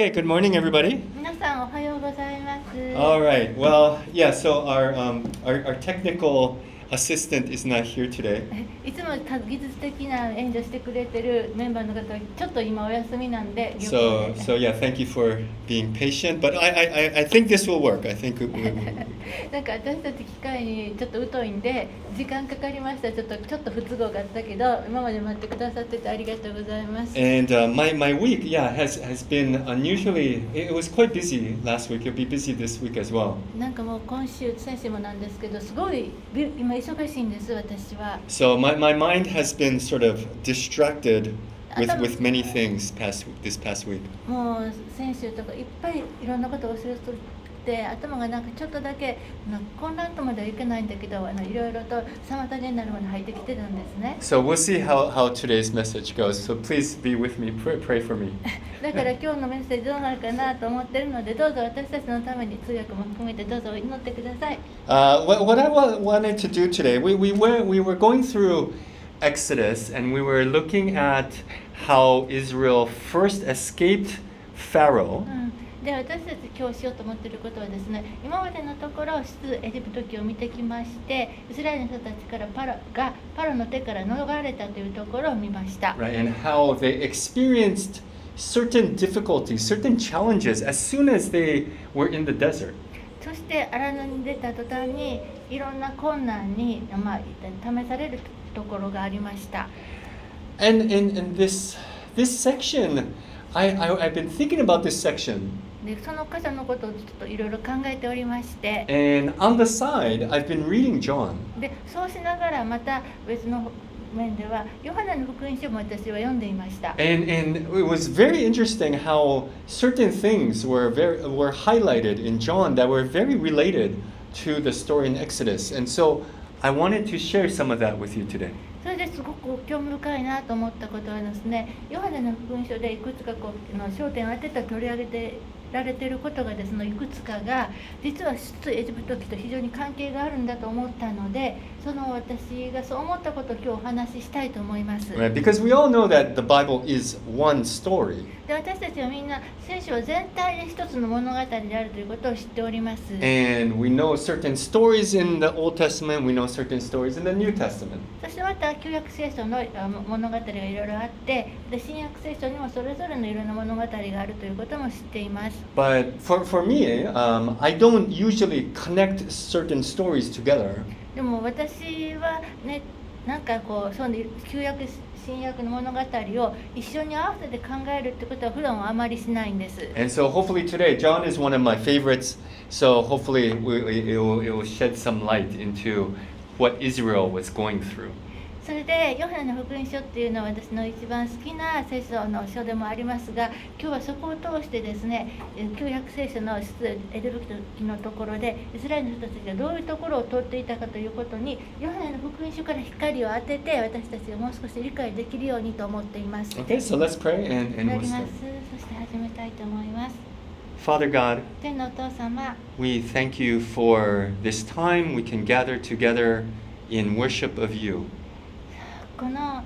Okay, good morning, everybody. 皆さんおはようございます。All right. Well, yeah. So our um, our, our technical assistant is not here today. いつも技術的な援助してくれてるメンバーの方はちょっと今お休みなんで。So so yeah. Thank you for being patient. But I I, I- think this will work. I think. なんか私たち機械にちょっと疎いんで時間かかりましたちょっとちょっと不都合があったけど今まで待ってくださっててありがとうございます。and uh, my my week, yeah, has has been unusually. It, was quite busy last week. It'll be busy this week as well. なんかもう今週先週もなんですけどすごいび今 忙しいんです私は。 So my, my mind has been sort of distracted with, with many things past this past week. もう先週とかいっぱいいろんなことを忘れと って頭がなんかちょっとだけ混乱とまではいけないんだけどあのいろいろと妨げになるもの入ってきてたんですね So we'll see how, how today's message goes. So please be with me. Pray, pray for me. だから今日のメッセージどうなるかなと思ってるのでどうぞ私たちのために通訳も含めてどうぞ祈ってください Uh, what, what I wa- wanted to do today, we, we, were, we were going through Exodus and we were looking at how Israel first escaped Pharaoh. うんで私たち今日しようと思っていることはですね今までのところ出エジプト記を見てきましてイスラエルの人たちからパロがパロの手から逃れたというところを見ました、right? And how they experienced certain difficulties, certain challenges as soon as they were in the desert. そして荒野に出た途端にいろんな困難に、まあ、試されるところがありました。And in, in this, this section, I, I, I've been thinking about this section. でその箇所のことをちょっといろいろ考えておりまして And on the side, I've been reading John. でそうしながらまた別の面ではヨハネの福音書も私は読んでいました。And, and it was very interesting how certain things were, very, were highlighted in John that were very related to the story in Exodus. And so I wanted to share some of that with you today. それですごく興味深いなと思ったことはですねヨハネの福音書でいくつかこうの焦点を当てた取り上げてられていることがですねいくつかが実は出エジプト記と非常に関係があるんだと思ったのでその私がそう思ったことを今日お話ししたいと思います。Right? Because we all know that the Bible is one story. で私たちはみんな聖書は全体で一つの物語であるということを知っております。And we know certain stories in the Old Testament, we know certain stories in the New Testament. そしてまた旧約聖書の物語がいろいろあってで新約聖書にもそれぞれのいろんな物語があるということも知っています。But for, for me, um, I don't usually connect certain stories together. でも私はねなんかこうそうね旧約新約の物語を一緒に合わせて考えるってことは普段はあまりしないんです。And so hopefully today, John is one of my favorites. So hopefully we, it, will, it will shed some light into what Israel was going through. それでヨハネの福音書っていうのは私の一番好きな聖書の書でもありますが今日はそこを通してですねえ旧約聖書の出エデル記のところでイスラエルの人たちがどういうところを通っていたかということにヨハネの福音書から光を当てて私たちがもう少し理解できるようにと思っています。Okay, so let's pray and, 祈 and り we'll ま start. すそして始めたいと思います。Father God, we thank you for this time we can gather together in worship of you. このあ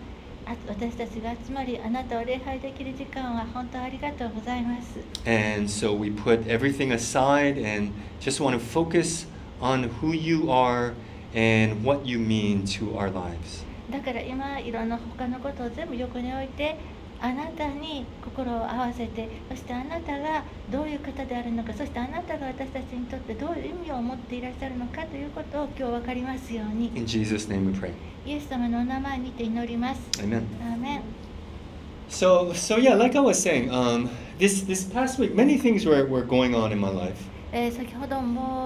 私たちが集まりあなたを礼拝できる時間は本当ありがとうございます。And so we put everything aside and just want to focus on who you are and what you mean to our lives. だから今いろんな他のことを全部横に置いてあなたに心を合わせてそしてあなたがどういう方であるのかそしてあなたが私たちにとってどういう意味を持っていらっしゃるのかということを今日分かりますように In Jesus' name we pray. イエス様のお名前にて祈ります。Amen. アーメン So, so yeah, like I was saying, um, this this past week, many things were, were going on in my life, えー先ほど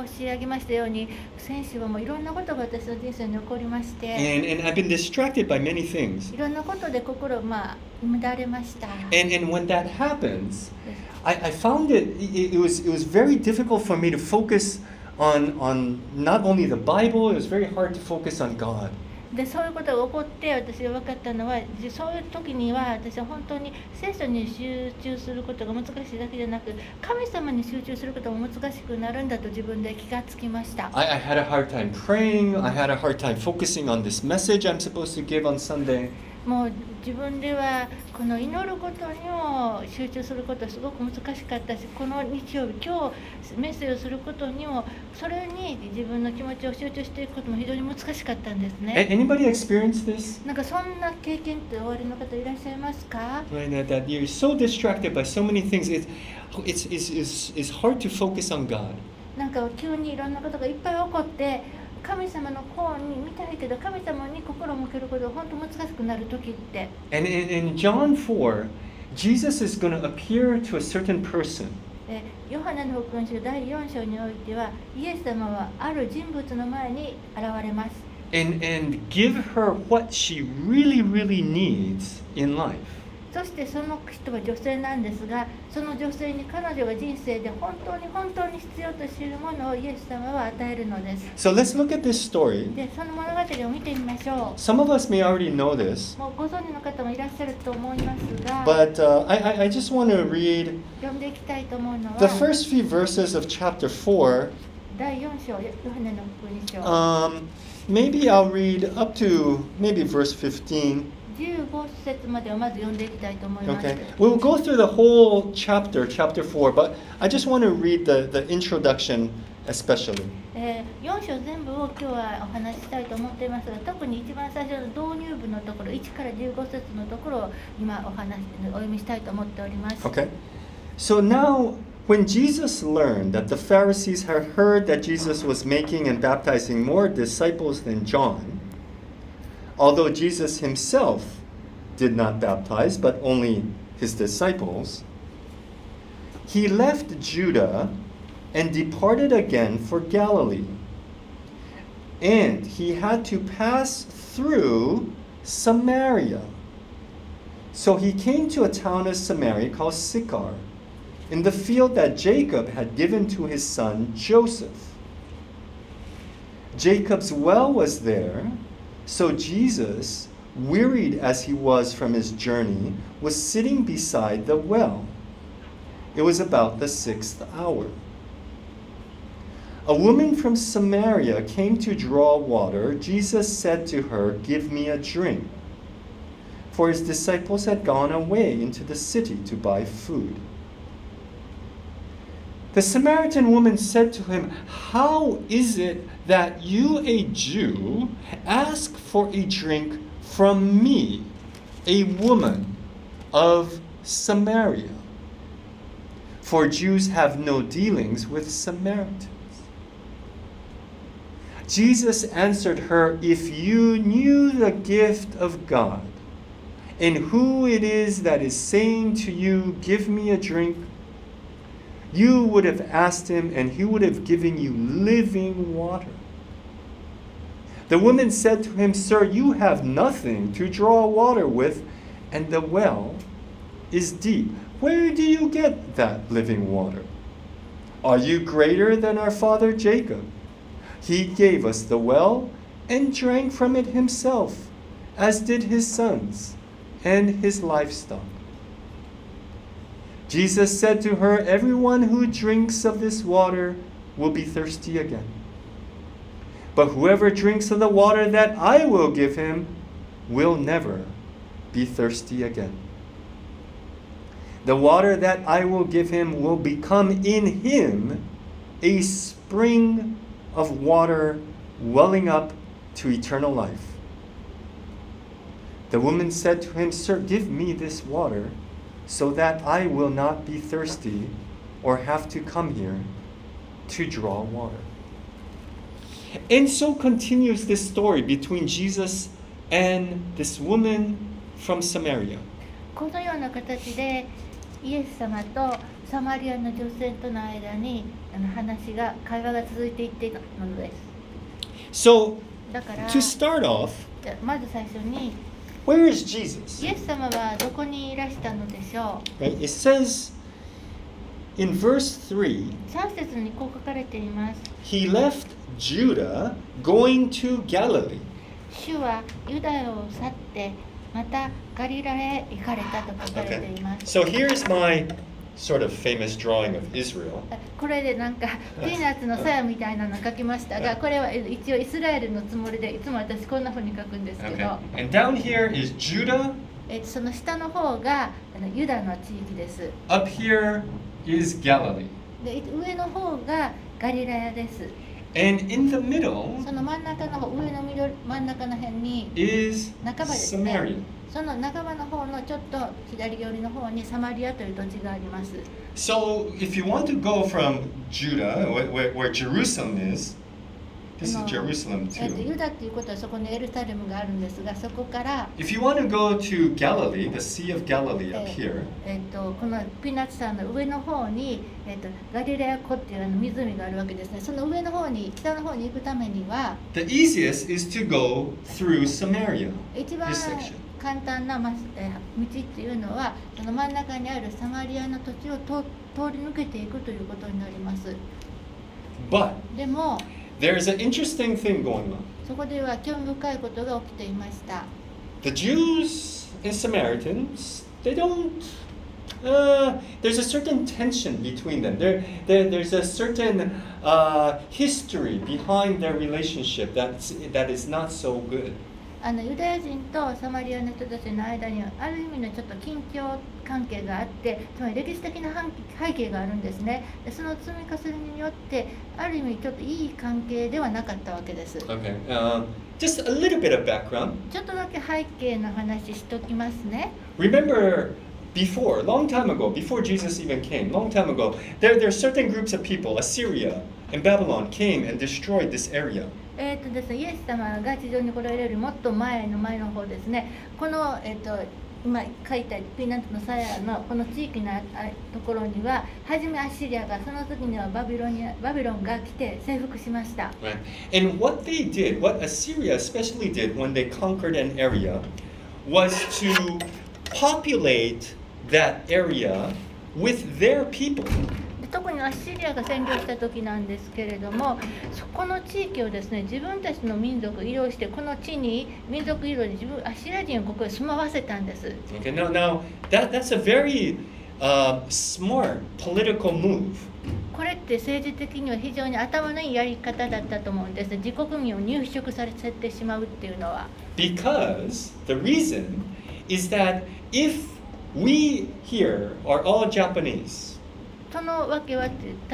申し上げましたように先週はもういろんなことが私の人生に起こりまして and and I've been distracted by many things. いろんなことで心まあ乱れました。And and when that happens, I, I found it, it it was it was very difficult for me to focus on on not only the Bible. It was very hard to focus on God. でそういうことが起こって私が分かったのはそういう時には私は本当に聖書に集中することが難しいだけじゃなく神様に集中することも難しくなるんだと自分で気がつきました。I, I had a hard time praying. I had a hard time focusing on this message I'm supposed to give on Sunday. もう自分ではこの祈ることにも集中することはすごく難しかったしこの日曜日今日メッセージをすることにもそれに自分の気持ちを集中していくことも非常に難しかったんですね。Anybody experience this? なんかそんな経験っておありの方いらっしゃいますか？Right, that, that you're so distracted by so many things. It's, it's, it's, it's, it's hard to focus on God. なんか急にいろんなことがいっぱい起こって神様の方に見たいけど神様に心を向けることが本当難しくなる時って And in, in John 4, Jesus is going to appear to a certain person. えヨハネの福音書第4章においてはイエス様はある人物の前に現れます and, and give her what she really, really needs in life. そしてその人は女性なんですがその女性に彼女が人生で本当に本当に必要としているものをイエス様は与えるのです So let's look at this story. でその物語を見てみましょ Some of us may already know this, うもうご存知の方もいらっしゃると思いますが but uh, I, I, just want to read 読んでいきたいと思うの the は first few verses of chapter 4. 第4章ヨハネの福音書 Um, maybe I'll read up to maybe verse 15. 15節までをまず読んでいきたいと思います、 Okay, we'll go through the whole chapter, chapter 4, but I just want to read the, the introduction especially. えー4章全部を今日はお話ししたいと思っていますが特に一番最初の導入部のところ1から15節のところを今お話お読みしたいと思っております。 Okay? So now, when Jesus learned that the Pharisees had heard that Jesus was making and baptizing more disciples than John, although Jesus himself did not baptize, but only his disciples, he left Judah and departed again for Galilee. And he had to pass through Samaria. So he came to a town of Samaria called Sychar, in the field that Jacob had given to his son Joseph. Jacob's well was there, so Jesus, wearied as he was from his journey, was sitting beside the well. It was about the sixth hour. A woman from Samaria came to draw water. Jesus said to her, Give me a drink. For his disciples had gone away into the city to buy food. The Samaritan woman said to him, How is it that you, a Jew, ask for a drink from me, a woman of Samaria? For Jews have no dealings with Samaritans. Jesus answered her, If you knew the gift of God, and who it is that is saying to you, Give me a drink, you would have asked him, and he would have given you living water. The woman said to him, Sir, you have nothing to draw water with, and the well is deep. Where do you get that living water? Are you greater than our father Jacob? He gave us the well and drank from it himself, as did his sons and his livestock. Jesus said to her, Everyone who drinks of this water will be thirsty again. But whoever drinks of the water that I will give him will never be thirsty again. The water that I will give him will become in him a spring of water welling up to eternal life. The woman said to him, Sir, give me this water so that I will not be thirsty or have to come here to draw water. And so continues this story between Jesus and this woman from Samaria. このような形でイエス様とサマリアの女性との間にあの話が会話が続いていっていたのです So, だから to start off, じゃあまず最初に where is Jesus? イエス様はどこにいらしたのでしょ Right? It says in verse 3う3節にこう書かれています he left Judah going to Galilee. 主はユダヤを去ってまたガリラへ行かれたと書かれています、 So here's my sort of famous drawing of Israel. これでなんか ピーナッツのさやみたいなの書きましたがこれはえ一応イスラエルのつもりでいつも私こんな風に書くんですけ Okay. ど、And down here is Judah. えその下の方があのユダの地域です。Up here is Galilee. でい上の方がガリラヤです。And in the middle その真ん中の方上の緑真ん中の辺に is 半ばですね Samaria. その半ばの方のちょっと左寄りの方にサマリアという土地があります。So if you want to go from Judah, where, where, Jerusalem is, this is. Jerusalem えっと too. ユダっていうことはそこにエルサレムがあるんですがそこから If you want to go to Galilee, the Sea of Galilee up え here, えっとこのピーナッツさんの上の方に、えっとガリラヤ湖っていうあの湖があるわけですねその上の方に北の方に行くためには the easiest is to go through Samaria. 一番 This section. 簡単な、まえー道っていうのはその真ん中にあるサマリアの土地を通通り抜けていくということになります But でも there's an interesting thing going on. そこでは興味深いことが起きていました The Jews and Samaritans, they don't. Uh, there's a certain tension between them. There, there there's a certain uh, history behind their relationship that's, that is not so good. あのユダヤ人とサマリアの人たちの間にはある意味のちょっと緊張関係があってつまり歴史的な背背景があるんですねでその積み重ねによってある意味ちょっといい関係ではなかったわけです Okay. Um, just a little bit of background. ちょっとだけ背景の話しときますね Remember before, long time ago, before Jesus even came, long time ago, there, there are certain groups of people, Assyria and Babylon came and destroyed this area. えーとですね、イエス様が地上に来られるよりもっと前の前の方ですねこの、えー、と今書いたピーナッツのサヤのこの地域のあところには初めアッシリアがその時にはバビロニアバビロンが来て征服しました Right. And what they did, what Assyria especially did when they conquered an area, was to populate that area with their people. で特にアッシリアが占領した時なんですけれどもそこの地域をですね自分たちの民族移動してこの地に民族移動で自分アッシリア人をここへ住まわせたんです。Okay, now, now that, that's a very uh, smart political move. これって政治的には非常に頭のいいやり方だったと思うんです自国民を入植させてしまうっていうのは。Because the reason is that if we here are all Japanese, そのわけは例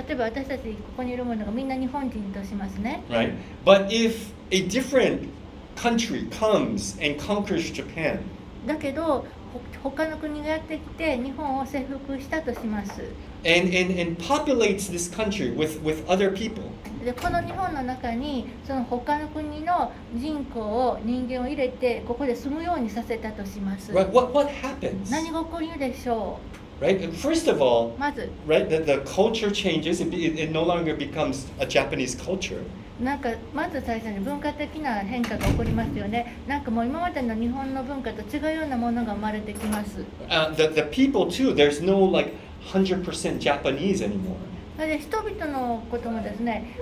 えば私たちここにいる者がみんな日本人としますね right? But if a different country comes and conquers Japan, だけどほ他の国がやってきて日本を征服したとします and, and, and populates this country with, with other people, でこの日本の中にその他の国の人口を人間を入れてここで住むようにさせたとします right? What, what happens? 何が起こるでしょ Right? And First of all, うまず right, the, the culture changes, it, be- it, it no longer becomes a Japanese culture. なんかまず最初に文化的な変化が起こりますよねなんかもう今までの日本の文化と違うようなものが生まれてきます Uh, the, the people too, there's no like 100% Japanese anymore. で人々のこともですね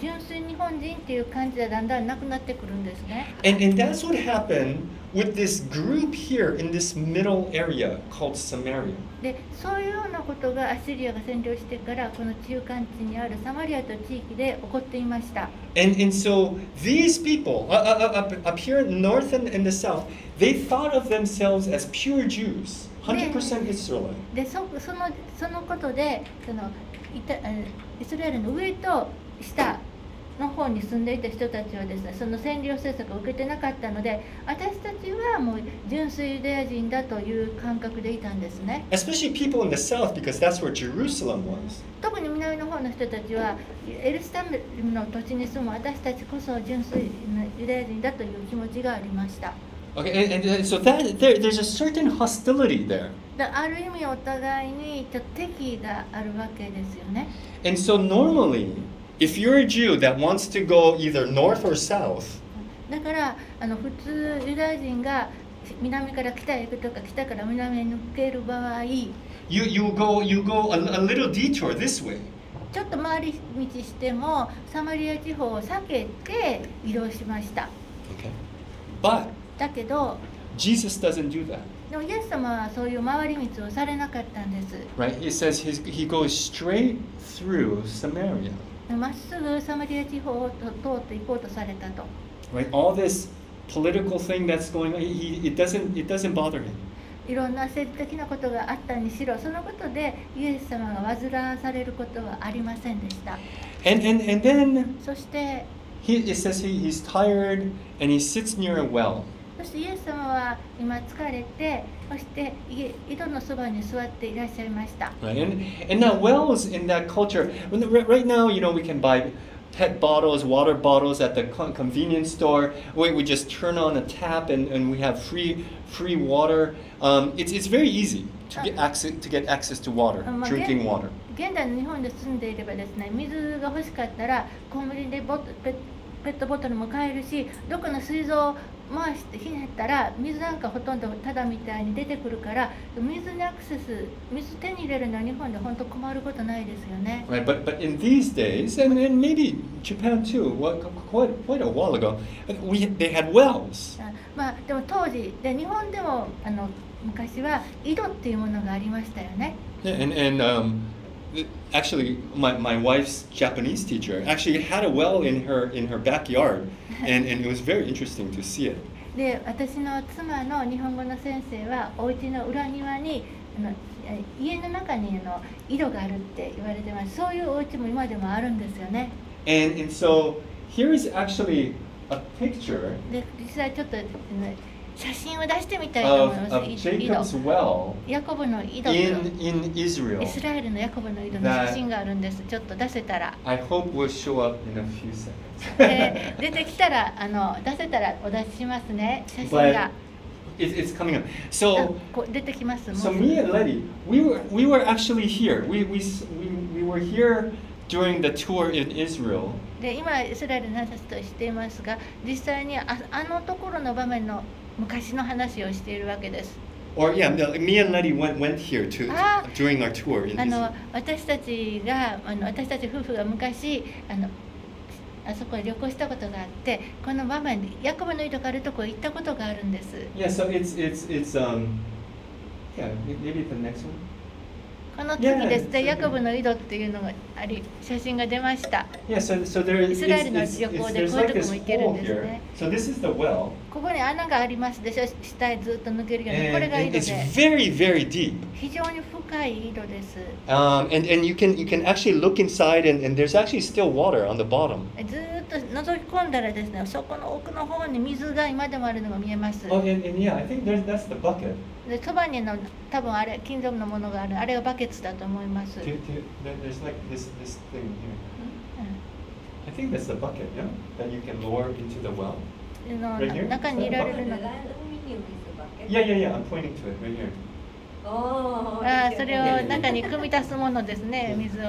純粋日本人っていう感じでだんだんなくなってくるんですね And, and that's what happened with this group here in this middle area called Samaria. でそういうようなことがアッシリアが占領してからこの中間地にあるサマリアと地域で起こっていました And, and so these people uh, uh, uh, up, up here in north and, and the south, they thought of themselves as pure Jews, 100% Israelite. でそそのそのことでそのいたえーイスラエルの上と下の方に住んでいた人たちはですねその占領政策を受けてなかったので私たちはもう純粋ユダヤ人だという感覚でいたんですね Especially people in the south because that's where Jerusalem was. 特に南の方の人たちはエルサレムの土地に住む私たちこそ純粋なユダヤ人だという気持ちがありました Okay, and, and so that there, there's a certain hostility there. である意味お互いに敵意があるわけですよね And so normally, if you're a Jew that wants to go either north or south, だからあの普通ユダヤ人が南から北へ行くとか北から南へ抜ける場合 you, you go you go a, a little detour this way. ちょっと回り道してもサマリア地方を避けて移動しました Okay. But だけど Jesus doesn't do that. でもイエス様はそういう回り道をされなかったんです Right? It says he's, he goes straight through Samaria. まっすぐサマリア地方を通って行こうとされたと Right? All this political thing that's going on, he, it doesn't it doesn't bother him. いろんな政治的なことがあったにしろそのことでイエス様が煩わされることはありませんでした And and, and then そして he it says he, he's tired and he sits near a well. そしてイエス様は今疲れてそしてい井戸のそばに座っていらっしゃいました Right? And and now wells in that culture, when the, right now, you know, we can buy pet bottles, water bottles at the con- convenience store. We, we just turn on a tap and, and we have free free water. Um, it's, it's very easy to get access to get access to water, Um, drinking water. 現代の日本で住んでいればですね水が欲しかったらコンビニでボトペペットボトルも買えるしどこの水道を回してひねったら水なんかほとんどただみたいに出てくるから水にアクセス水手に入れるのは日本で本当困ることないですよね。Right, but but in these days, and, and maybe Japan too, quite quite a while ago, we they had wells. あまあでも当時で日本でもあの昔は井戸っていうものがありましたよね。Yeah, and and um, actually, my, my wife's Japanese teacher actually had a well in her in her backyard, and, and it was very interesting to see it. で私の妻の日本語の先生はお家の裏庭にあのえ家の中にあの井戸があるって言われてますそういうお家も今でもあるんですよね And and so here is actually a picture で実際ちょっとあの 写真を出してみたいと思います Jacob's well ヤコブの井戸 in と in Israel. イスラエルのヤコブの井戸の写真があるんですちょっと出せたら I hope will show up in a few seconds. で出てきたらあの出せたらお出ししますね写真が it, it's coming up. あ So so me and Letty, we were we were actually here. We we we, we were here during the tour in Israel. で今イスラエルの話としていますが実際にああのところの場面の昔の話をしているわけです。Or, yeah, went, went to, あ,あの私たちがあの私たち夫婦が昔あのあそこへ旅行したことがあってこの場面でヤコブの井戸があるとこへ行ったことがあるんです。Yeah, so it's it's it's um yeah maybe the next one. この時です、yeah, okay. ヤコブの井戸っていうのがあり写真が出ました。Yeah, so so there is イスラエルの旅行でこういうとこも行けるんですね。It's, it's, it's, like、so this is the well. ここに穴がありますでしょ下へずっと抜けるようにこれが井戸 it's で very very deep. 非常に深い井戸です。Um, and and you can you can actually look inside, and, and there's actually still water on the bottom. ずーっと覗き込んだらですねそこの奥の方に水が今でもあるのが見えます。Oh, and, and yeah, I think there's that's the bucket. でそばにの多分あれ金属のものがあるあれがバケツだと思います。Do, do, there- there's like this this thing here. う I think that's the bucket, yeah, that you can lower into the well. んの Right here? 中に入れられるのが is the bucket. Yeah, yeah, yeah. I'm pointing to it right here. Oh, あそれを.中に組み足すものですね水を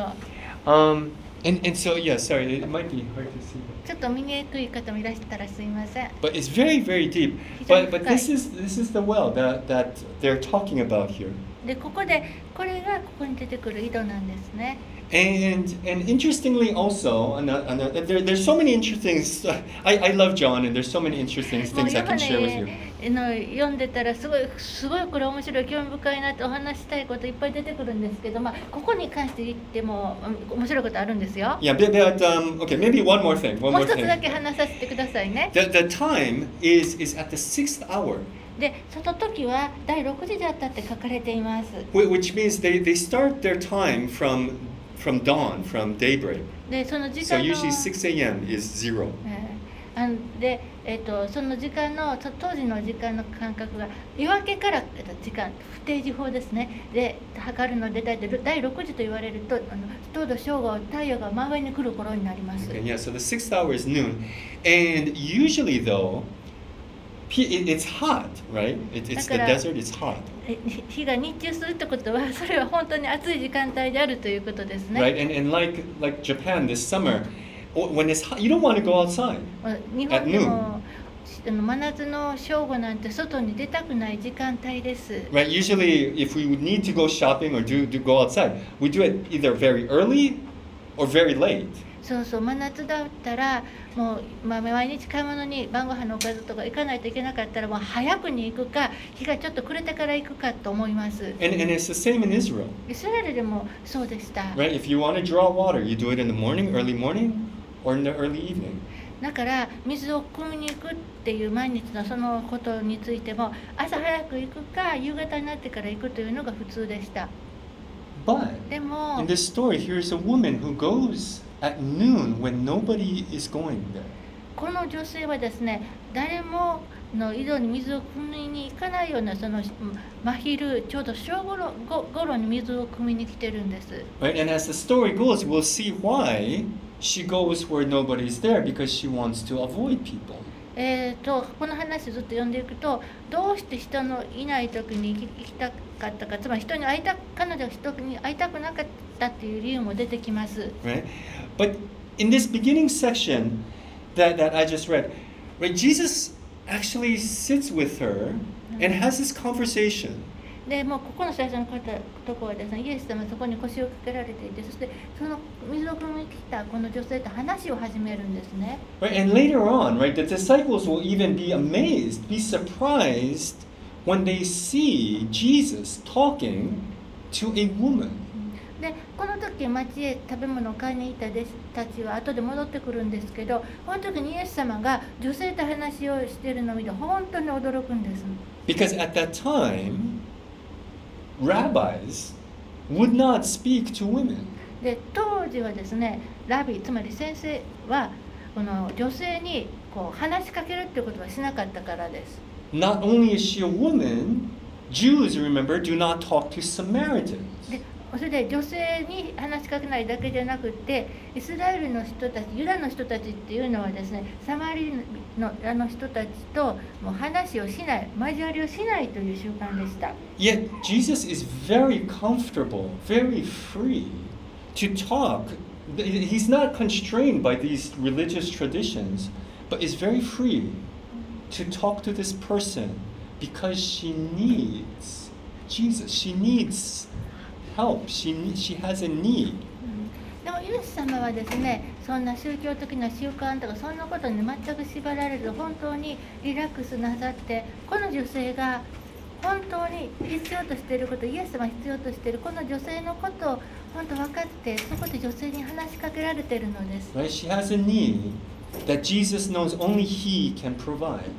Um, and and so yeah, sorry, it might be hard to see. ちょっと見にくい方もいらしたらすいません But it's very, very deep. But but this is this is the well that that they're talking about here. でここでこれがここに出てくる井戸なんですね And and interestingly also, ano- ano- there, there's so many interesting. s- I, I love John, and there's so many interesting もう things I ヨハ can share with you. ネの読んでたらすごいすごいこれ面白い興味深いなってお話したいこといっぱい出てくるんですけど、まあ、ここに関して言ってもうん面白いことあるんですよ。 Yeah, but, but um, okay, maybe one more thing. One もう more 一つだけ thing. 話させてくださいね。 The, the time is is at the sixth hour, で、その時は第6時だったって書かれています。 whi- which means they, they start their time from from dawn, from daybreak. で、その時間。and で、えっ、と、その時間の、当時の時間の感覚が、夜明けから、えっと、時間、不定時法ですね。で、測るので、大、第六時と言われると、あの、ちょ正午、太陽が真上に来る頃になります。And usually though. it's hot, right? It, it's the だから- desert, it's hot, えひ日が日中するってことはそれは本当に暑い時間帯であるということですね。 right? And, and like, like Japan this summer, w- when it's hot, you don't want to go outside. まあ日本でもあの真夏の正午なんて外に出たくない時間帯です。 Right? Usually, if we would need to go shopping or do, do go outside, we do it either very early or very late. そうそう真夏だったらもう、まあ、毎日買い物に晩ご飯のおかずとか行かないといけなかったらもう早くに行くか日がちょっと暮れてから行くかと思います And, and it's the same in Israel. イスラエルでもそうでした Right? If you want to draw water, you do it in the morning, early morning, or in the early evening. だから水を汲みに行くっていう毎日のそのことについても朝早く行くか夕方になってから行くというのが普通でした But in this story, here's a woman who goes at noon when nobody is going there. この女性はですね誰もの井戸に水を汲みに行かないようなそのうん真昼ちょうど正午ろご頃に水を汲みに来てるんです Right? And as the story goes, we'll see why she goes where nobody's there because she wants to avoid people. えー、とこの話ずっと読んでいくとどうして人のいない時に行き行きたかったかつまり人に会いた彼女は人に会いたくなかったっていう理由も出てきます。Right? But in this beginning section that, that I just read, right, Jesus actually sits with her and has this conversation. でもうここの最初の方とこはですねイエス様はそこに腰をかけられていてそしてその水を汲みたこの女性と話を始めるんですね。Right? And later on, right, the disciples will even be amazed, be surprised when they see Jesus talking to a woman. でこの時町へ食べ物を買いに行った弟子たちは後で戻ってくるんですけどこの時にイエス様が女性と話をしているのを見て本当に驚くんです。Because at that time, rabbis would not speak to women. で当時はですねラビつまり先生はこの女性にこう話しかけるっていうことはしなかったからです。Not only is she a woman, Jews, remember, do not talk to Samaritans. それで女性に話しかけないだけじゃなくてイスラエルの人たちユダの人たちっていうのはですねサマリのあの人たちともう話をしない交わりをしないという習慣でした Yet Jesus is very comfortable, very free to talk. He's not constrained by these religious traditions, but is very free to talk to this person because she needs Jesus. She needs help. She, she has a need. でもイエス様はですねそんな宗教的な習慣とかそんなことに全く縛られず本当にリラックスなさってこの女性が本当に必要としていることイエス様必要としているこの女性のことを本当分かってそこで女性に話しかけられているのです Right? She has a need that Jesus knows only He can provide.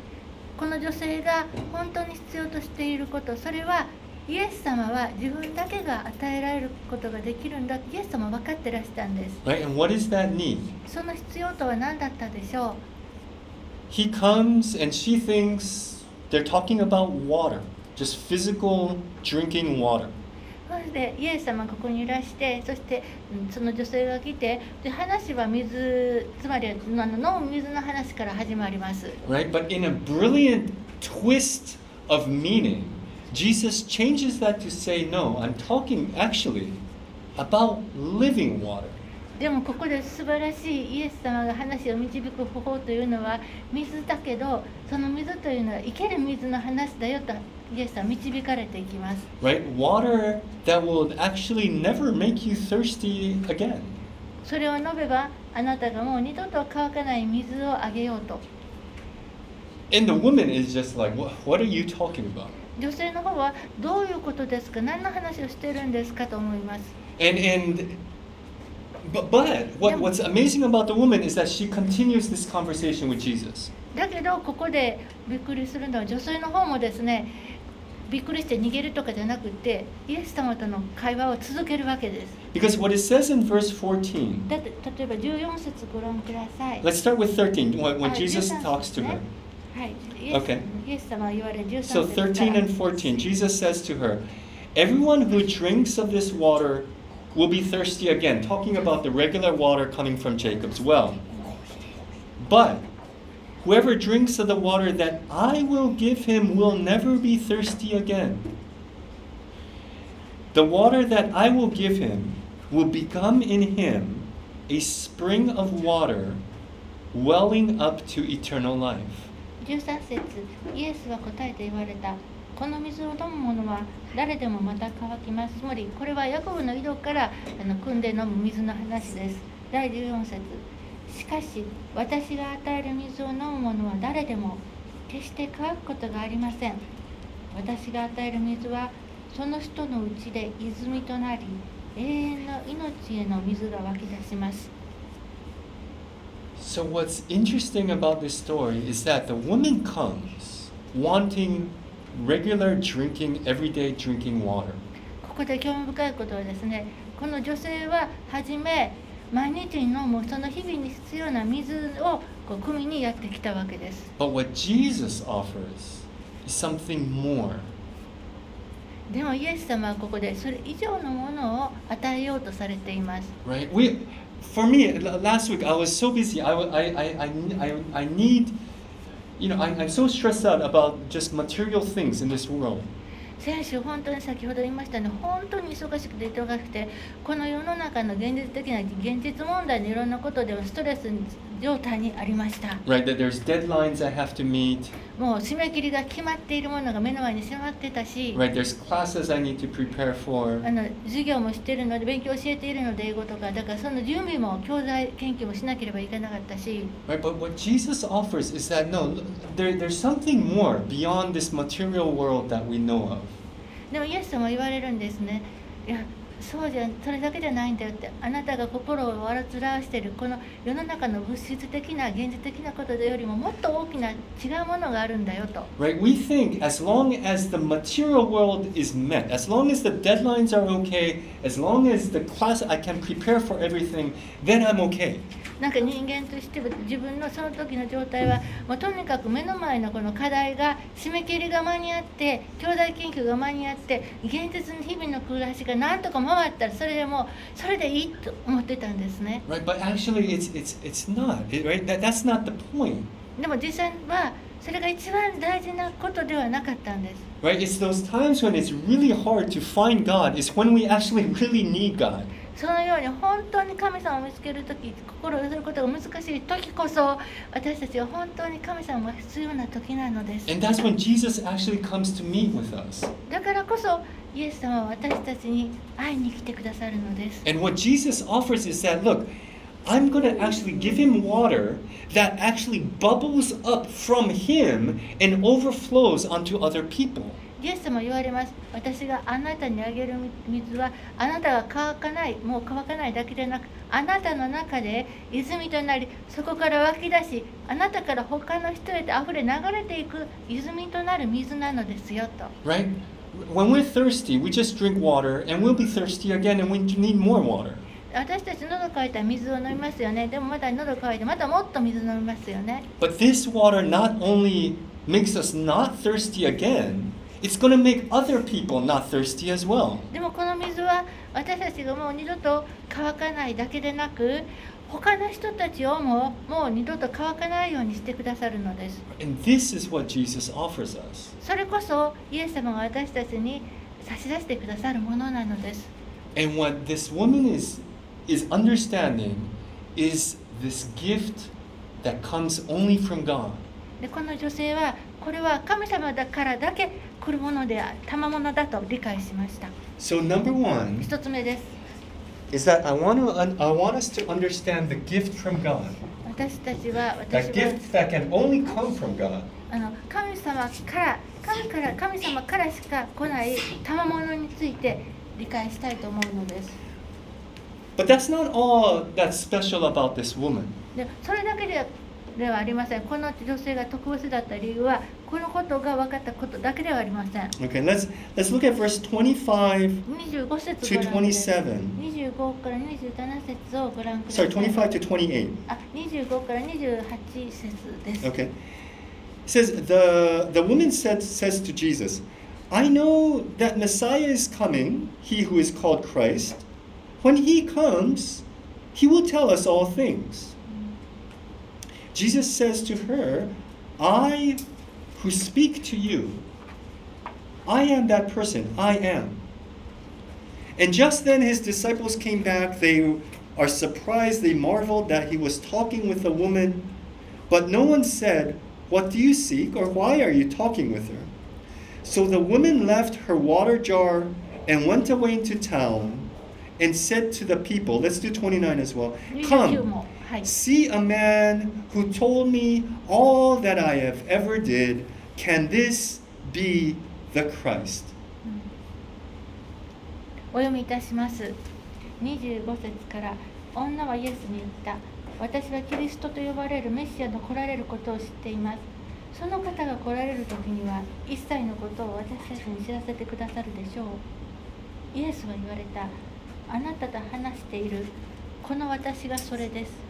この女性が本当に必要としていることそれはイエス様は自分だけが与えられることができるんだイエス様は分かってらしたんです Right? And what is that need? その必要とは何だったでしょう He comes and she thinks they're talking about water, just physical drinking water. そしてイエス様がここにいらしてそしてうんその女性が来てで話は水つまりあの飲む水の話から始まります Right? But in a brilliant twist of meaning, Jesus changes that to say, no, I'm talking actually about living water. でもここで素晴らしいイエス様が話を導く方法というのは水だけどその水というのは生ける水の話だよとイエス様は導かれていきます Right? Water that will actually never make you thirsty again. それを述べばあなたがもう二度と乾かない水をあげようと And the woman is just like, what, what are you talking about? 女性の方はどういうことですか何の話をしてるんですかと思います And and but but what, what's amazing about the woman is that she continues this conversation with Jesus. だけどここでびっくりするのは女性の方もですねびっくりして逃げるとかじゃなくてイエス様との会話を続けるわけです Because what it says in verse 14, だって例えば14節ご覧ください let's start with 13, when, when あ Jesus 13 talks to ね her. はいイエス Okay. イエス様は言われる13節 So 13 and 14, Jesus says to her, Everyone who drinks of this water will be thirsty again, talking about the regular water coming from Jacob's well. But whoever drinks of the water that I will give him will never be thirsty again. The water that I will give him will become in him a spring of water welling up to eternal life. 13節イエスは答えて言われた。この水を飲む者は誰でもまた乾きます。つまりこれはヤコブの井戸からあの汲んで飲む水の話です。第14節。しかし私が与える水を飲む者は誰でも決して乾くことがありません。私が与える水はその人のうちで泉となり永遠の命への水が湧き出します。So, what's interesting about this story is that the woman comes wanting regular drinking, everyday drinking water. ここで興味深いことはですねこの女性は初め毎日に飲むその日々に必要な水をこう汲みにやってきたわけです But what Jesus offers is something more. でもイエス様はここでそれ以上のものを与えようとされています Right? We, for me, last week I was so busy. I, I, I, I, I, need, you know, I, I'm so stressed out about just material things in this world. 先週本当に先ほど言いましたね本当に忙しくて忙しくてこの世の中の現実的な現実問題のいろんなことではストレス状態にありました Right? That there's deadlines I have to meet. もう締め切りが決まっているものが目の前に迫ってたし Right? There's classes I need to prepare for. あの授業もしているので勉強教えているので英語とかだからその準備も教材研究もしなければいけなかったし Right? But what Jesus offers is that no, there, there's something more beyond this material world that we know of. でもイエス様は言われるんですねいやそうじゃそれだけじゃないんだよってあなたが心をわらつらわしているこの世の中の物質的な現実的なことよりももっと大きな違うものがあるんだよと Right? We think as long as the material world is met, as long as the deadlines are okay, as long as the class I can prepare for everything, then I'm okay. なんか人間としては自分のその時の状態はもうとにかく目の前のこの課題が締め切りが間に合って兄弟研究が間に合って現実の日々の暮らしが何とか回ったらそれでもそれでいいと思ってたんですね。でも実際はそれが一番大事なことではなかったんです。そのように本当に神様を見つける時心を寄せることが難しい時こそ私たちは本当に神様が必要な時なのです And that's when Jesus actually comes to meet with us. だからこそイエス様は私たちに会いに来てくださるのです And what Jesus offers is that look, I'm going to actually give him water that actually bubbles up from him and overflows onto other people. イエス様は言われます。私があなたにあげる水はあなたが乾かない。もう乾かないだけでなくあなたの中で泉となりそこから湧き出しあなたから他の人へと溢れ流れていく泉となる水なのですよと。Right? When we're thirsty, we just drink water and we'll be thirsty again and we need more water. 私たち喉乾いたら水を飲みますよね。でもまた喉乾いてまたもっと水飲みますよね。But this water not only makes us not thirsty again, it's going to make other people not thirsty as well. でもこの水は私たちがもう二度と乾かないだけでなく他の人たちをももう二度と乾かないようにしてくださるのです And this is what Jesus offers us. それこそイエス様が私たちに差し出してくださるものなのです And what this woman is is understanding is this gift that comes only from God. でこの女性はこれは神様だからだけ来るもので賜物だと理解しました So number one 一つ目です is that I want to I want us to understand the gift from God. 私たちは私 That は gift that can only come from God. あの神様から神から神様からしか来ない賜物について理解したいと思うのです But that's not all that's special about this woman. でそれだけでではありませんこの女性が特別だった理由はこのことが分かったことだけではありません Okay, let's let's look at verse 25 25節 to ご覧ください27. 25から27節をご覧くださ Sorry, い25 to 28. あ25から28節です、 Okay. It says the the woman said says to Jesus, I know that Messiah is coming, he who is called Christ. When he comes, he will tell us all things. Jesus says to her, I who speak to you, I am that person, I am. And just then his disciples came back. They are surprised, they marveled that he was talking with a woman, but no one said, What do you seek, or why are you talking with her? So the woman left her water jar and went away into town and said to the people, Let's do 29 as well, Come see a man who told me all that I have ever did. Can this be the Christ? お読みいたします。25節から女はイエスに言った。私はキリストと呼ばれるメシアの来られることを知っています。その方が来られる時には一切のことを私たちに知らせてくださるでしょう。イエスは言われた。あなたと話している。この私がそれです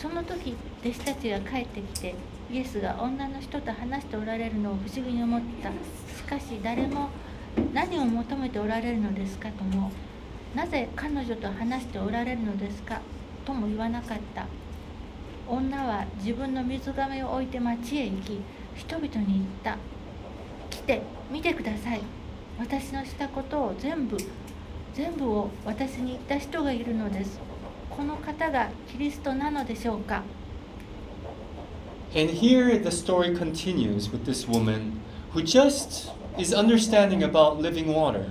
その時弟子たちが帰ってきてイエスが女の人と話しておられるのを不思議に思った。しかし誰も何を求めておられるのですかともなぜ彼女と話しておられるのですか？とも言わなかった。女は自分の水がめを置いて町へ行き人々に言った。来て見てください。私のしたことを全部全部を私に言った人がいるのです。この方がキリストなのでしょうか And here the story continues with this woman who just is understanding about living water.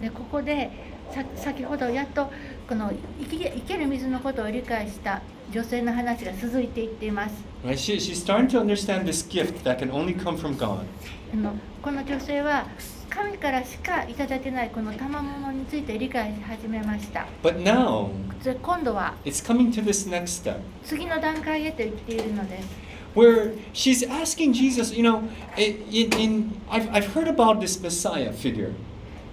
でここでさ先ほどやっとこの生き生ける水のことを理解した女性の話が続いていっています。Right? She, she's starting to understand this gift that can only come from God. あのこの女性は神からしかいただけないこの賜物について理解し始めました。But now で今度は it's coming to this next step 次の段階へと言っているのです。where she's asking Jesus, you know, in, in I've, I've heard about this Messiah figure.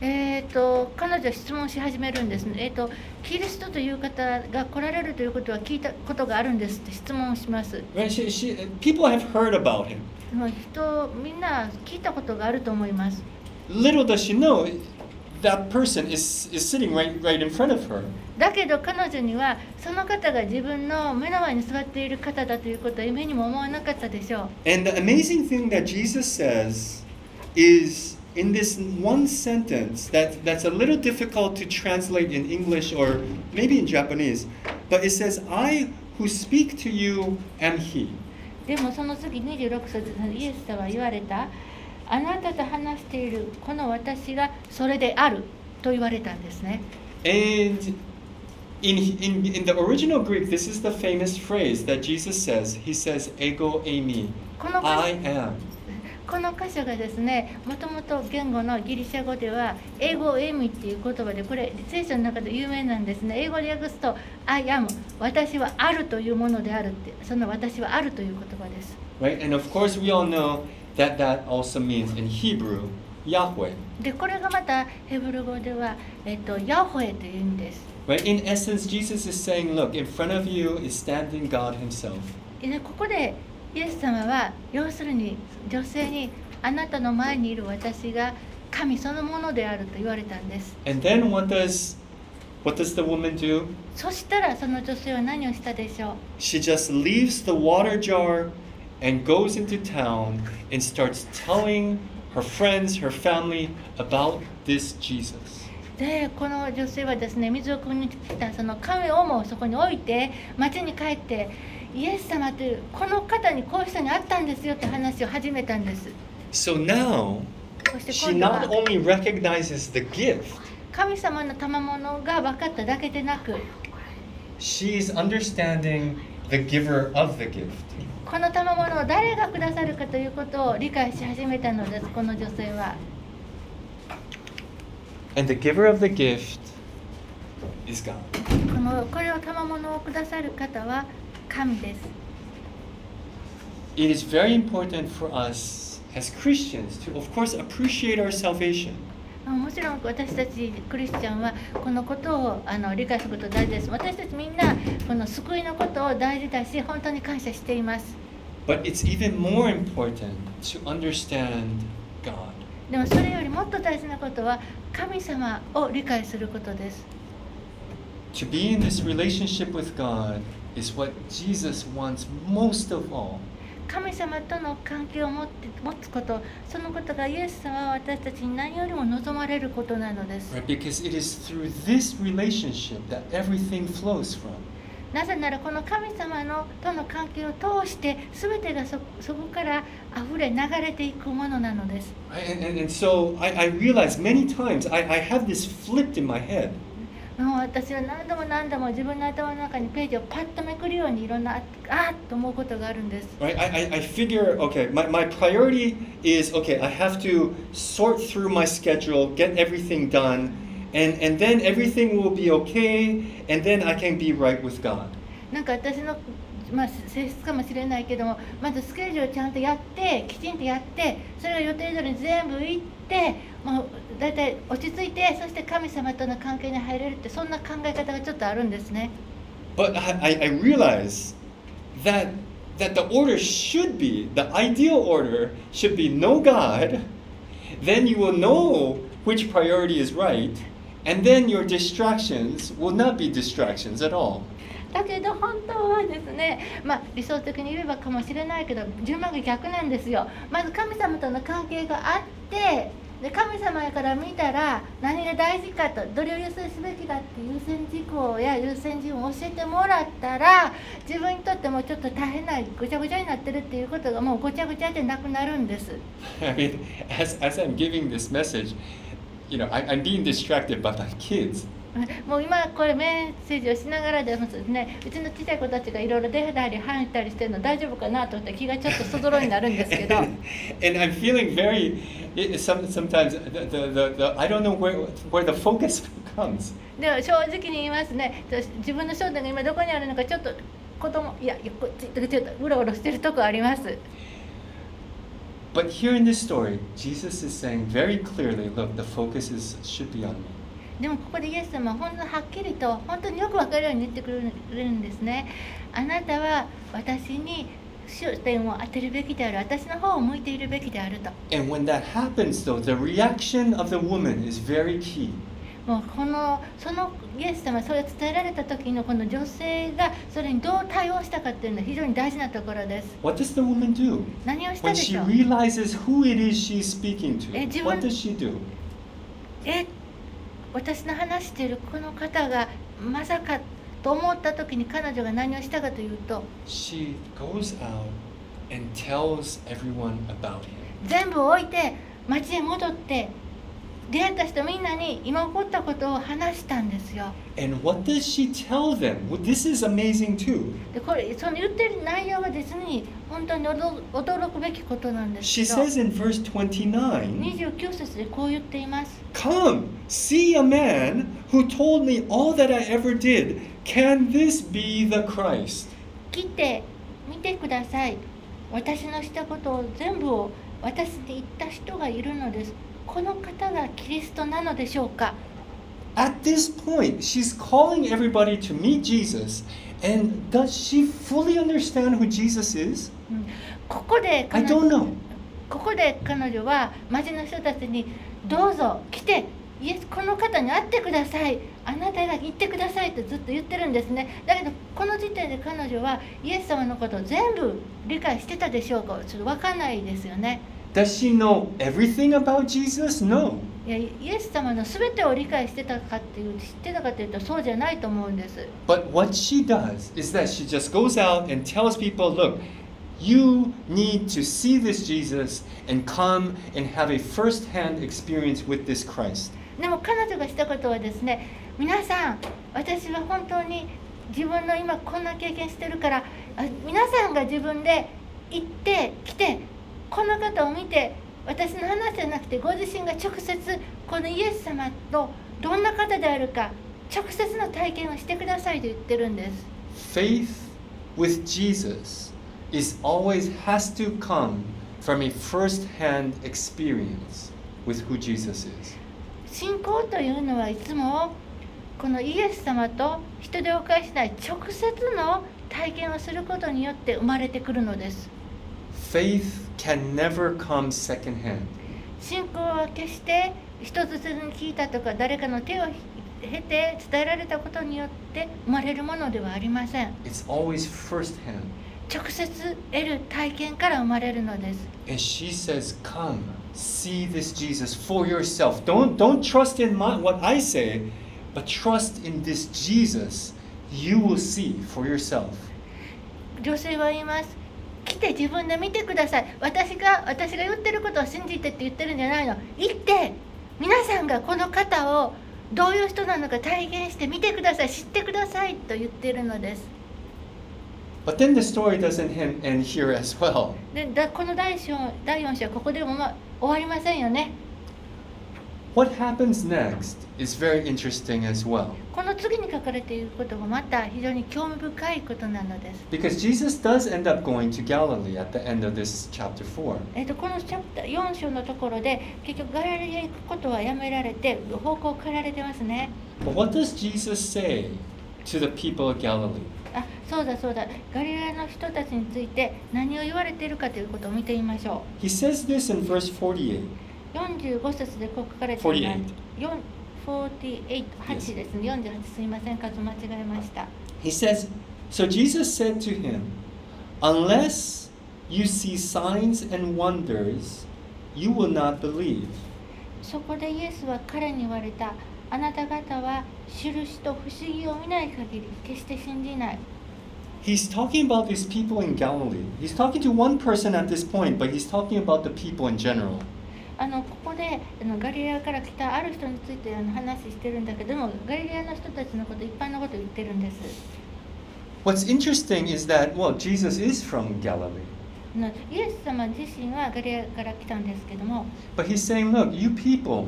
えー、と彼女は質問し始めるんです、ねえーと、キリストという方が来られるということは聞いたことがあるんですって質問します。人みな聞いたことがあると思います。だけど彼女にはその方が自分の目の前に座っている方だということは夢にも思わなかったでしょう。And the amazing thing that Jesus says is in this one sentence that, that's a little difficult to translate in English or maybe in Japanese, but it says, I who speak to you am He. でもその次26節でイエス様は言われたあなたと話しているこの私がそれであると言われたんですね。 And in, in, in the original Greek, this is the famous phrase that Jesus says. He says, Ego eimi, この I 箇 am. この箇所がですねもともと言語のギリシャ語では英語エミっていう言葉でこれ聖書の中で有名なんですね英語で訳すと I am 私はあるというものであるってその私はあるという言葉です Right? And of course, we all know that that also means in Hebrew, Yahweh. でこれがまたヘブル語では、えっと、ヤホエという意味です Right? In essence, Jesus is saying, look, in front of you is standing God Himself. でここでイエス様は要するに女性にあなたの前にいる私が神そのものであると言われたんです And then what does what does the woman do? そしたらその女性は何をしたでしょう She just leaves the water jar and goes into town and starts telling her friends, her family about this Jesus. でこの女性はですね水を汲みに来たその亀をもそこに置いて町に帰ってイエス様というこの方にこういう人に会ったんですよって話を始めたんです So now she not は only recognizes the gift, 神様の賜物が分かっただけでなく she's understanding the giver of the gift. この賜物を誰がくださるかということを理解し始めたのですこの女性は And the giver of the gift is God. このこれを賜物をくださる方は神です It is very important for us as Christians to, of course, appreciate our salvation. もちろん私たちクリスチャンはこのことをあの理解すること大事です私たちみんなこの救いのことを大事だし本当に感謝しています But it's even more important to understand God. でもそれよりもっと大事なことは神様を理解することです To be in this relationship with God is what Jesus wants most of all. 神様との関係を持って持つことそのことがイエス様は私たちに何よりも望まれることなのです Right? Because it is through this relationship that everything flows from. なぜならこの神様のとの関係を通して全てがそそこから溢れ流れていくものなのです? And, and, and so I, I realize many times I, I have this flipped in my head. もう私は何度も何度も自分の頭の中にページをパッとめくるようにいろんなああっと思うことがあるんです。Right? I, I, I figure, okay, my, my priority is, okay, I have to sort through my schedule, get everything done, and, and then everything will be okay, and then I can be right with God. なんか私の、まあ、性質かもしれないけどもまずスケジュールをちゃんとやってきちんとやってそれが予定通りに全部いってもう大体落ち着いてそして神様との関係に入れるってそんな考え方がちょっとあるんですね。 But I, I I realize that, that the order should be, the ideal order should be know God, then you will know which priority is right, and then your distractions will not be distractions at all. だけど本当はですね、まあ、理想的に言えばかもしれないけど順番が逆なんですよまず神様との関係があってで神様から見たら何が大事かとどれを優先すべきだって優先事項や優先順を教えてもらったら自分にとってもちょっと大変なぐちゃぐちゃになってるっていうことがもうごちゃごちゃでなくなるんです I mean, as, as I'm giving this message, you know, I, I'm being distracted by my kids. もう今これメッセージをしながらでもですねうちの小さい子たちがいろいろ出たり入ったりしてるの大丈夫かなと思って気がちょっとそぞろになるんですけど and, I'm feeling very, some, sometimes the, the, the, the, I don't know where, where the focus comes. でも正直に言いますね自分の焦点が今どこにあるのかちょっと子供いやいやこっちちょっとうろうろしてるとこあります But here in this story, Jesus is saying very clearly, look, the focus is, should be on me. でもここでイエス様は本当にはっきりと本当によく分かるように言ってくれるんですねあなたは私に焦点を当てるべきである私の方を向いているべきであると And when that happens, though, the reaction of the woman is very key. もうこのそのイエス様それを伝えられた時のこの女性がそれにどう対応したかっていうのは非常に大事なところです What does the woman do? 何をした When でし she ょう？Realizes who it is she's speaking to, Eh, what does she do? え私の話しているこの方がまさかと思った時に彼女が何をしたかというと She goes out and tells everyone about him. 全部置いて町へ戻って出会った人みんなに今起こったことを話したんですよ And what does she tell them? Well, this is amazing too. でこれその言ってる内容はですね本当に驚驚くべきことなんです She けど says in verse 29 29節でこう言っています Come, see a man who told me all that I ever did. Can this be the Christ? 来て見てください私のしたことを全部を私に言った人がいるのですこの方がキリストなのでしょうか？At this point, she's calling everybody to meet Jesus. And does she fully understand who Jesus is? うんここで I 彼 don't 女 know. ここで彼女は町の人たちに「どうぞ来てイエスこの方に会ってくださいあなたが行ってください」ってずっと言ってるんですねだけどこの時点で彼女はイエス様のことを全部理解してたでしょうか？ちょっと分かんないですよね Does she know everything about Jesus? No. いやイエス様の全てを理解してたかっていう知ってたかというとそうじゃないと思うんです But what she does is that she just goes out and tells people, look, you need to see this Jesus and come and have a first hand experience with this Christ. でも彼女がしたことはですね皆さん私は本当に自分の今こんな経験してるからあ皆さんが自分で行って来てこの方を見て私の話じゃなくてご自身が直接このイエス様とどんな方であるか直接の体験をしてくださいと言ってるんです Faith with Jesus is always has to come from a first hand experience with who Jesus is. 信仰というのはいつもこのイエス様と人でお返ししない直接の体験をすることによって生まれてくるのです Faith can never come second hand. 信仰は決して人づてに聞いたとか誰かの手を経て伝えられたことによって生まれるものではありません It's always first hand. 直接得る体験から生まれるのです And she says, "Come, see this Jesus for yourself. Don't don't trust in my, what I say, but trust in this Jesus. You will see for yourself." 女性は言います来 て自分で見てください。私が私が言ってることを信じてって言ってるんじゃないの。行って皆さんがこの方をどういう人なのか体現して見てください。知ってくださいと言っているのです。But then the story doesn't end here as well. でだこの第章第4章はここでも、ま、終わりませんよね What happens next is very interesting as well. この次に書かれていることがまた非常に興味深いことなのです Because Jesus does end up going to Galilee at the end of this chapter 4. えー、とこのチャプター4章のところで結局ガリラへ行くことはやめられて方向を変えられてますね But what does Jesus say to the people of Galilee? あそうだそうだガリラの人たちについて何を言われているかということを見てみましょ He says this in verse 48. う45節でこう書かれています4 48 8ですね48すいません数間違えました He says, So Jesus said to him, Unless you see signs and wonders, you will not believe. そこでイエスは彼に言われたあなた方は印と不思議を見ない限り決して信じない He's talking about these people in Galilee. He's talking to one person at this point, but he's talking about the people in general. あのここであのガリレアから来たある人についてあの話してるんだけどもガリレアの人たちのこと一般のことを言ってるんです What's interesting is that, well, Jesus is from Galilee. イエス様自身はガリレアから来たんですけども But he's saying, Look, you people,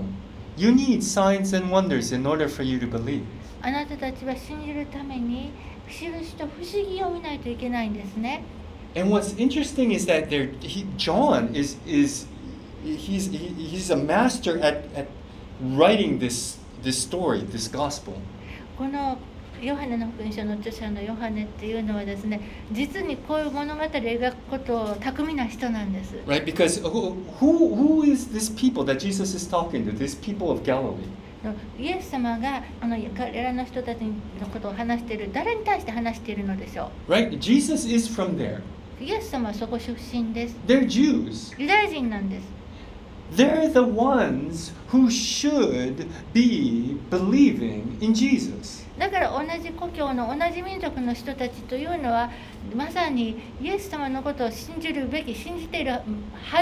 you need signs and wonders in order for you to believe. あなたたちは信じるために印と不思議を見ないといけないんですね And what's interesting is that there, he, John is is he's he, he's a master at, at writing this this story, this gospel. このヨハネの福音書の著者のヨハネっていうのはですね実にこういう物語を描くことを巧みな人なんです Right? Because who, who who is this people that Jesus is talking to? This people of Galilee. イエス様があのガリラヤの人たちのことを話している誰に対して話しているのでしょ Right? Jesus is from there. うイエス様はそこ出身です They're Jews. ユダヤ人なんです They're the ones who should be believing in Jesus. だから同じ故郷の同じ民族の人たちというのはまさにイエス様のことを信じるべき信じているは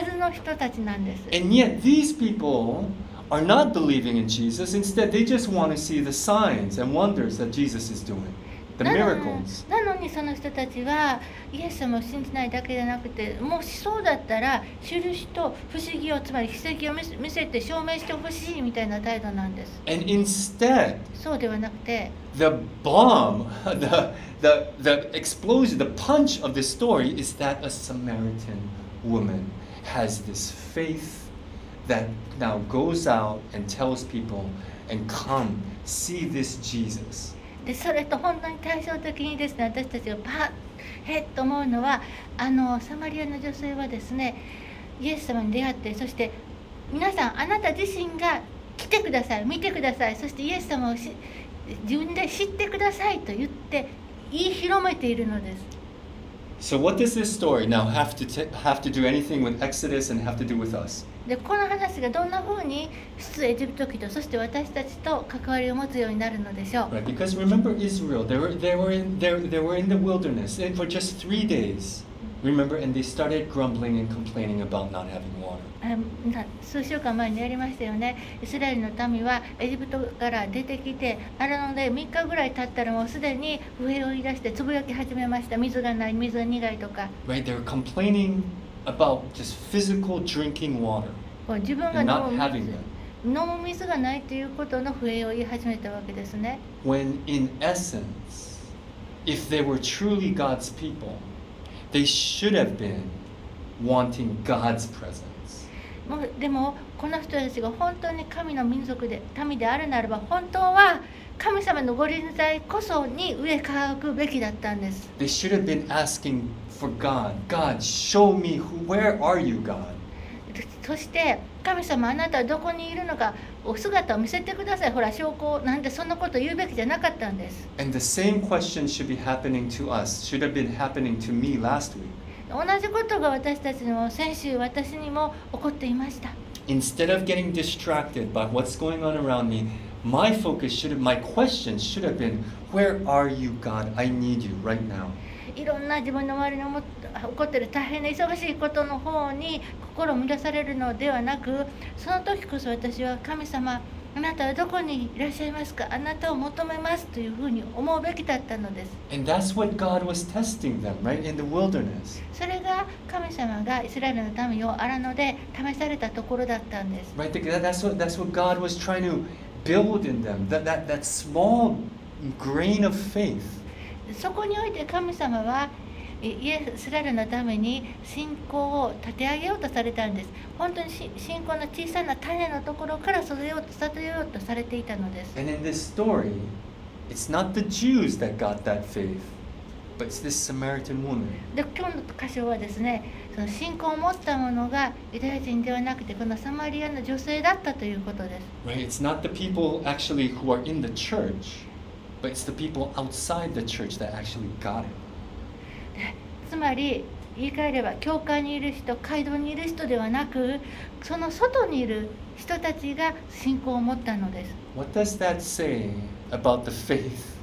ずの人たちなんです And yet, these people are not believing in Jesus. Instead, they just want to see the signs and wonders that Jesus is doing, The なの miracles. なのにその人たちはイエス様を信じないだけじゃなくてもしそうだったら印と不思議をつまり奇跡を見せて証明してほしいみたいな態度なんです And instead, そうではなくて the bomb, the, the, the explosion, the punch of the story is that a Samaritan woman has this faith that now goes out and tells people, and come, see this Jesus. でそれと本当に対照的にですね私たちがパッへっと思うのはあのサマリアの女性はですねイエス様に出会ってそして皆さんあなた自身が来てください見てくださいそしてイエス様をし自分で知ってくださいと言って言い広めているのです So, what does this story now have to have to do anything with Exodus and have to do with us? でこの話がどんなふうに出エジプト記とそして私たちと関わりを持つようになるのでしょう Right? Because remember Israel, they were they were in they, they were in the wilderness and for just three days. Remember, and they started grumbling and complaining about not having water. 数週間前にやりましたよねイスラエルの民はエジプトから出てきてあれなので3日ぐらい経ったらもうすでに不平を言い出してつぶやき始めました水がない水が苦いとか Right? They were complaining about just physical drinking water こう自分が and not 飲む having 水 them. 飲む水がないということの不平を言い始めたわけですね When in essence, if they were truly God's people, they should have been wanting God's presence. もうでもこの人たちが本当に神の民族で民であるならば本当は 神様のご臨在こそに植え替くべきだったんです They should have been asking for God. God, show me who, where are you, God? そして神様あなたはどこにいるのかお姿を見せてくださいほら証拠なんてそんなこと言うべきじゃなかったんです And the same question should be happening to us, should have been happening to me last week. 同じことが私たちにも先週私にも起こっていました Instead of getting distracted by what's going on around me, My focus should have, my question should have been, Where are you, God? I need you right now. いろんな自分の周りに起こってる大変な忙しいことの方に心を乱されるのではなく、その時こそ私は神様、あなたはどこにいらっしゃいますか？あなたを求めますというふうに思うべきだったのです。それが神様がイスラエルの民を荒野で試されたところだったんです。Build in them. That, that, that small grain of faith. そこにおいて神様はイイエスラエルのために信仰を立て上げようとされたんです本当にし信仰の小さな種のところから育てようと育てようとされていたのです And in this story, it's not the Jews that got that faith, but it's this Samaritan woman. で今日の箇所はですねその信仰を持った者がユダヤ人ではなくてこのサマリアの女性だったということです Right? It's not the people actually who are in the church, but it's the people outside the church that actually got it. つまり言い換えれば教会にいる人街道にいる人ではなくその外にいる人たちが信仰を持ったのです What does that say about the faith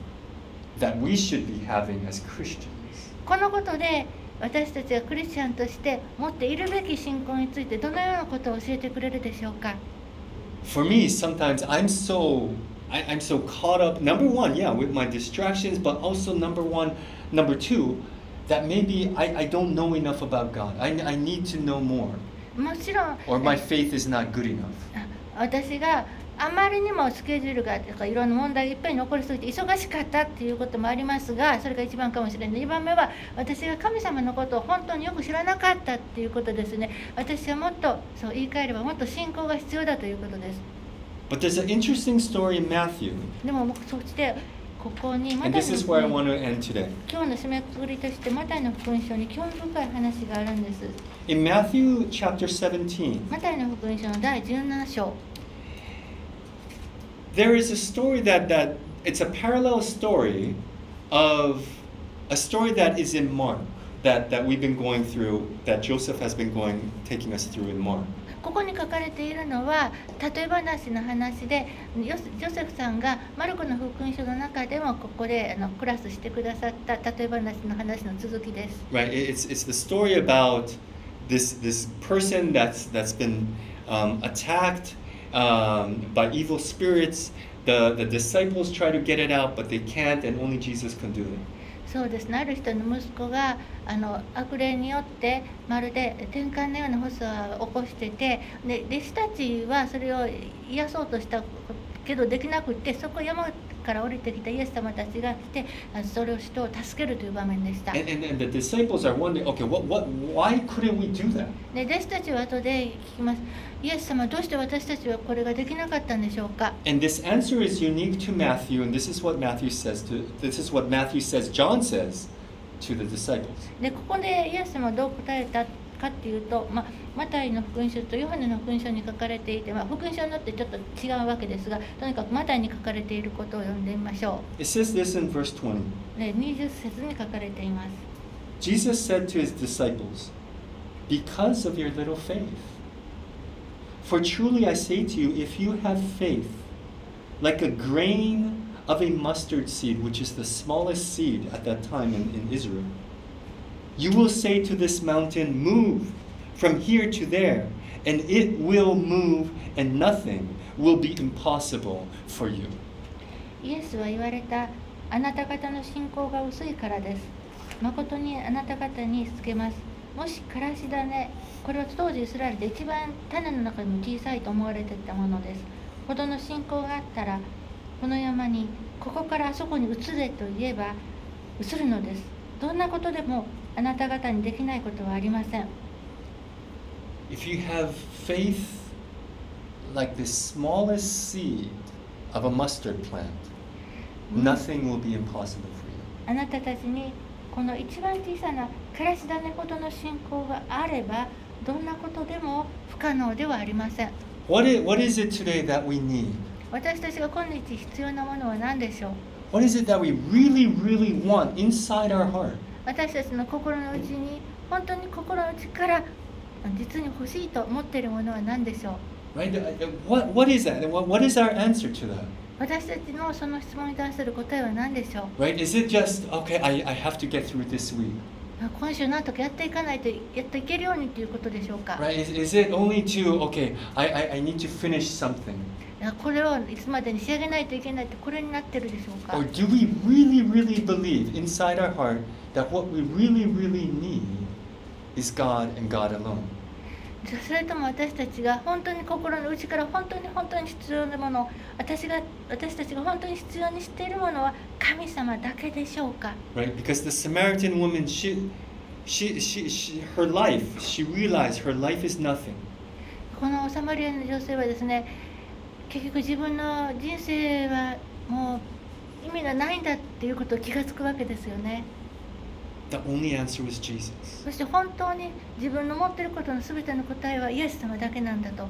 that we should be having as Christians? このことで私たちがクリスチャンとして持っているべき信仰についてどのようなことを教えてくれるでしょうか For me, sometimes I'm so I, I'm so caught up. Number one, yeah, with my distractions, but also number one, number two, that maybe I, I don't know enough about God. I, I need to know more, もちろん or my faith is not good enough. あ私が あまりにもスケジュールがとかいろんな問題がいっぱい残りすぎて忙しかったっていうこともありますがそれが一番かもしれない。2番目は私が神様のことを本当によく知らなかったっていうことですね。私はもっとそう言い換えればもっと信仰が必要だということです。But there's an interesting story in Matthew, でもそしてここにマ and タ.今日の締めくくりとしてマタイの福音書に興味深い話があるんです。In Matthew chapter 17, マタイの福音書の第17章 there is a story that, that it's a parallel story of a story that is in Mark that, that we've been going through, that Joseph has been going taking us through in Mark. ここに書かれているのは例え話の話でヨセジョセフさんがマルコの福音書の中でもここであのクラスしてくださった例え話の話の続きです。 Right? It- It's, it's the story about this, this person that's, that's been um, attacked um, by evil spirits. The, the disciples try to get it out, but they can't, and only Jesus can do it. そうですねある人の息子があの悪霊によってまるで転換のような発作を起こしててで弟子たちはそれを癒そうとしたけどできなくてそこを山から降りてきたイエス様たちが来てあそれを人を助けるという場面でした。And, and, and the disciples are wondering, okay, what, what, why couldn't we do that? で弟子たちは後で聞きます。イエス様どうして私たちはこれができなかったんでしょうか And this answer is unique to Matthew, and this is what Matthew says to this is what Matthew says, John says to the disciples. でここでイエス様はどう答えたかっていうと、まあ、マタイの福音書とヨハネの福音書に書かれていて、まあ、福音書によってちょっと違うわけですがとにかくマタイに書かれていることを読んでみましょ It says this in verse 20. う。で20節に書かれています。 Jesus said to his disciples, Because of your little faith. For truly I say to you, if you have faith, like a grain of a mustard seed, which is the smallest seed at that time in, in Israel, you will say to this mountain, Move from here to there, and it will move, and nothing will be impossible for you. イエスは言われたあなた方の信仰が薄いからです。誠にあなた方につけます。もしからし種、これは当時イスラエルで一番種の中でも小さいと思われていたものです。ほどの信仰があったら、この山にここからあそこに移れと言えば移るのです。どんなことでもあなた方にできないことはありません。If you have faith like the smallest seed of a mustard plant, nothing will be impossible for you. あなたたちにこの一番小さなからし種ほどの信仰があればどんなことでも不可能ではありません What is, what is it today that we need? 私たちが今日必要なものは何でしょう What is it that we really, really want inside our heart? 私たちの心の内に本当に心の内から 実に欲しいと思っているものは何でしょう Right? Uh, What, what is that? What, what is our answer to that? 私たちのその質問に対する答えは何でしょう Right? Is it just, okay, I, I have to get through this week? 今週なんとかやっていかないとやっていけるようにということでしょうか Right? Is, is it only to, okay, I, I, I need to finish something? やこれをいつまでに仕上げないといけないってこれになってるでしょうか Or do we really, really believe inside our heart that what we really, really need is God and God alone? それとも私たちが本当に心の内から本当に本当に必要なもの私が私たちが本当に必要にしているものは神様だけでしょうか？Right? Because the Samaritan woman, she, she, she, she, her life, she realized her life is nothing. このサマリアの女性はですね結局自分の人生はもう意味がないんだっていうことを気がつくわけですよね The only answer was Jesus. そして本当に自分の持っていることのすべての答えはイエス様だけなんだと。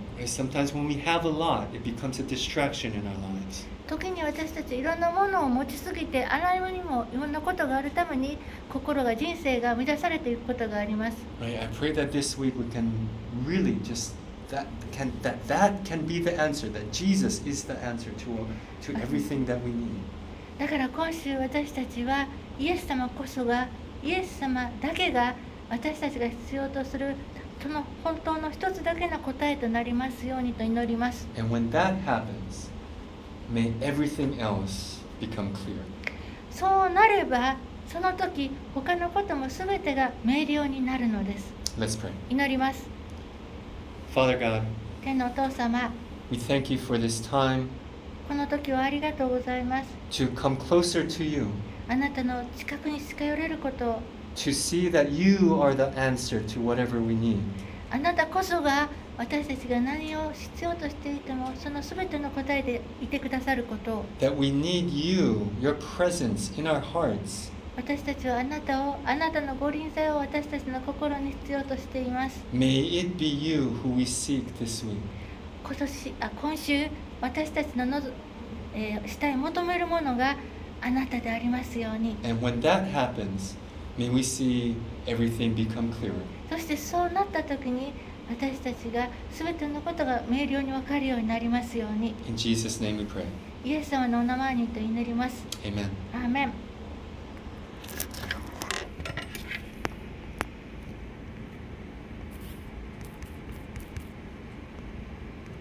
時に私たちいろんなものを持ちすぎて、あらゆるにもいろんなことがあるために、心が人生が乱されていくことがあります。だから今週私たちはイエス様こそがイエス様だけが私たちが必要とするその本当の一つだけの答えとなりますようにと祈ります And when that happens, may everything else become clear. そうなればその時他のことも全てが明瞭になるのです Let's pray. 祈ります Father God, 天のお父様 we thank you for this time この時をありがとうございます to come closer to you, あなたの近くに近寄れることを to see that you are the answer to whatever we need. あなたこそが私たちが何を必要としていてもその全ての答えでいてくださることを That we need you, your presence in our hearts. 私たちはあなたをあなたのご臨在を私たちの心に必要としています May it be you who we seek this week. 今年あ今週私たちののぞ、えーしたい求めるものがあなたでありますように And when that happens, may we see everything become clearer. そしてそうなった時に私たちが全てのことが明瞭に分かるようになりますように In Jesus' name we pray. イエス様のお名前にと祈ります Amen. アーメン